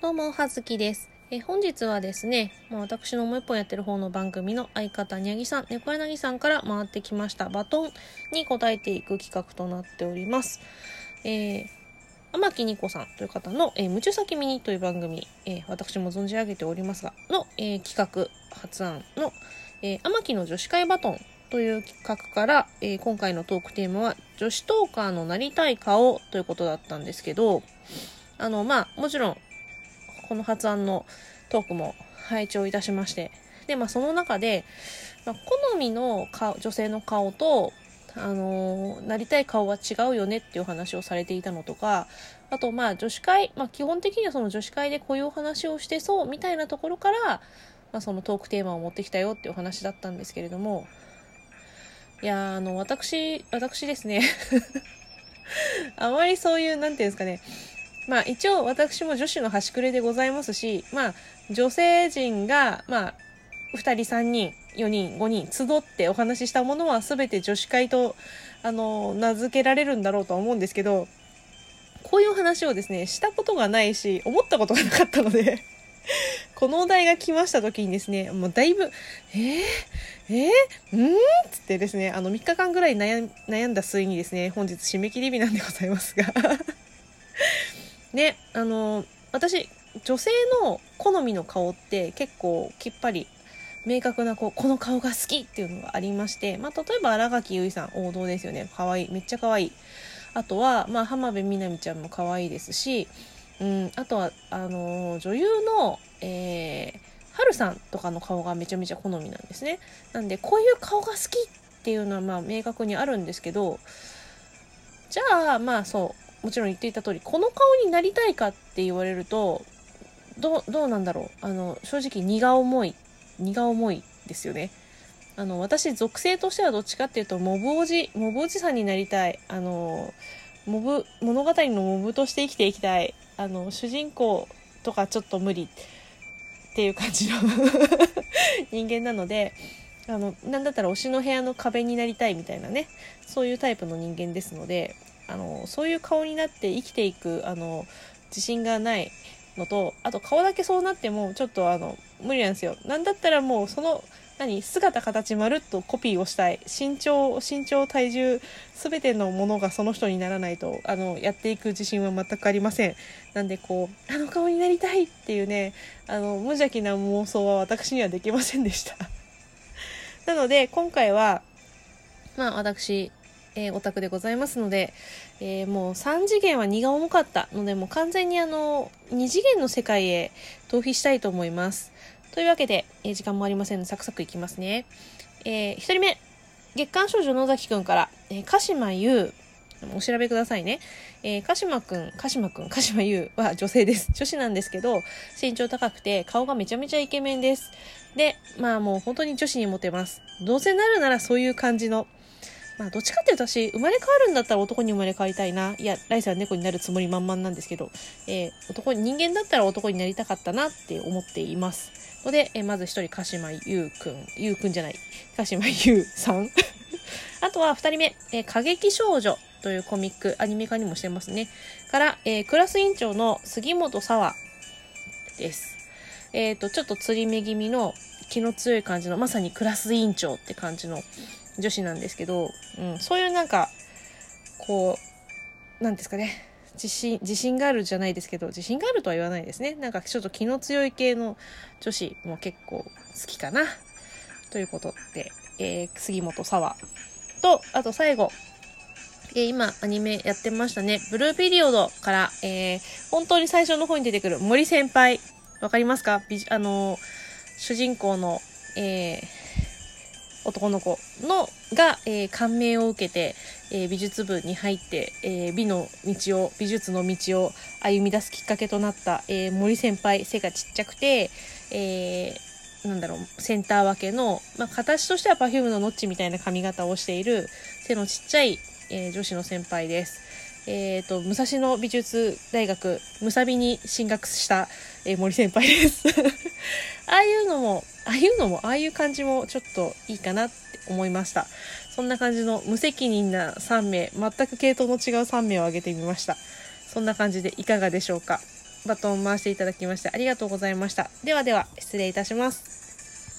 どうも、はずきです。え本日はですね、まあ、私のもう一本やってる方の番組の相方にゃぎさん、猫柳さんから回ってきましたバトンに答えていく企画となっております。えー、天木ニコさんという方の、えー、夢中先ミニという番組、えー私も存じ上げておりますが、の、えー企画発案の、えー天木の女子会バトンという企画から、えー今回のトークテーマは女子トーカーのなりたい顔ということだったんですけど、あの、まあ、もちろん、この発案のトークも拝聴いたしまして、で、まあ、その中で、まあ、好みの顔女性の顔と、あのーなりたい顔は違うよねっていう話をされていたのとか、あと、まあ、女子会、まあ、基本的にはその女子会でこういうお話をしてそうみたいなところから、まあ、そのトークテーマを持ってきたよっていうお話だったんですけれども、いやあの、私、私ですね、あまりそういう、なんていうんですかね、まあ一応私も女子の端くれでございますし、まあ女性陣が、まあ、2人3人4人5人集ってお話ししたものは全て女子会とあの名付けられるんだろうとは思うんですけどこういう話をですねしたことがないし思ったことがなかったので このお題が来ました時にですねもうだいぶ「えー、えー、ん?」っつってですねあの3日間ぐらい悩んだ末にですね本日締め切り日なんでございますがねあの私女性の好みの顔って結構きっぱり明確なこうこの顔が好きっていうのがありまして、まあ、例えば新垣結衣さん王道ですよね。可愛いめっちゃ可愛い。あとは、まあ、浜辺美波ちゃんも可愛いですし、うん、あとはあの女優の、えー、春さんとかの顔がめちゃめちゃ好みなんですね。なんでこういう顔が好きっていうのはまあ明確にあるんですけどじゃあまあそうもちろん言っていた通りこの顔になりたいかって言われるとどうどうなんだろう。あの正直荷が重い。荷が重いですよね。あの私属性としてはどっちかっていうとモブおじモブおじさんになりたい。あのモブ物語のモブとして生きていきたい。あの主人公とかちょっと無理。っていう感じの 人間なのであのなんだったら推しの部屋の壁になりたいみたいなね。そういうタイプの人間ですのであのそういう顔になって生きていくあの自信がないのとあと顔だけそうなってもちょっとあの無理なんですよ。なんだったらもうその何姿形まるっとコピーをしたい。身長身長体重全てのものがその人にならないとあのやっていく自信は全くありません。なんでこうあの顔になりたいっていうねあの無邪気な妄想は私にはできませんでした。なので今回はまあ私えーオタクでございますので、えーもう3次元は荷が重かったので、もう完全にあの、2次元の世界へ逃避したいと思います。というわけで、えー時間もありませんので、サクサクいきますね。え1人目、月刊少女野崎くんから、えー鹿島優、お調べくださいね。えー、鹿島くん、鹿島くん、鹿島優は女性です。女子なんですけど、身長高くて、顔がめちゃめちゃイケメンです。で、まあもう本当に女子にモテます。どうせなるならそういう感じの、まあ、どっちかっていうと私、生まれ変わるんだったら男に生まれ変わりたいな。いや、来世は猫になるつもり満々なんですけど、えー男、人間だったら男になりたかったなって思っています。ので、えーまず一人、鹿島優くん、優くんじゃない、鹿島優さん。あとは二人目、えー過激少女というコミック、アニメ化にもしてますね。から、えークラス委員長の杉本沙です。えっ、と、ちょっと釣り目気味の気の強い感じの、まさにクラス委員長って感じの女子なんですけど、うん、そういうなんか、こう、なんですかね、自信、自信があるじゃないですけど、自信があるとは言わないですね。なんかちょっと気の強い系の女子も結構好きかな。ということで、えー杉本沙和と、あと最後、えー今アニメやってましたね。ブルーピリオドから、えー本当に最初の方に出てくる森先輩。わかりますか？あのー主人公の、えー男の子のが、えー感銘を受けて、えー美術部に入って、えー美の道を美術の道を歩み出すきっかけとなった、え森先輩背がちっちゃくて、えーなんだろうセンター分けの、まあ、形としては Perfume のノッチみたいな髪型をしている背のちっちゃい、え女子の先輩です。えー、と武蔵野美術大学むさびに進学した、えー森先輩です ああいうのもああいうのもああいう感じもちょっといいかなって思いましたそんな感じの無責任な3名全く系統の違う3名を挙げてみましたそんな感じでいかがでしょうかバトン回していただきましてありがとうございました。ではでは、失礼いたします。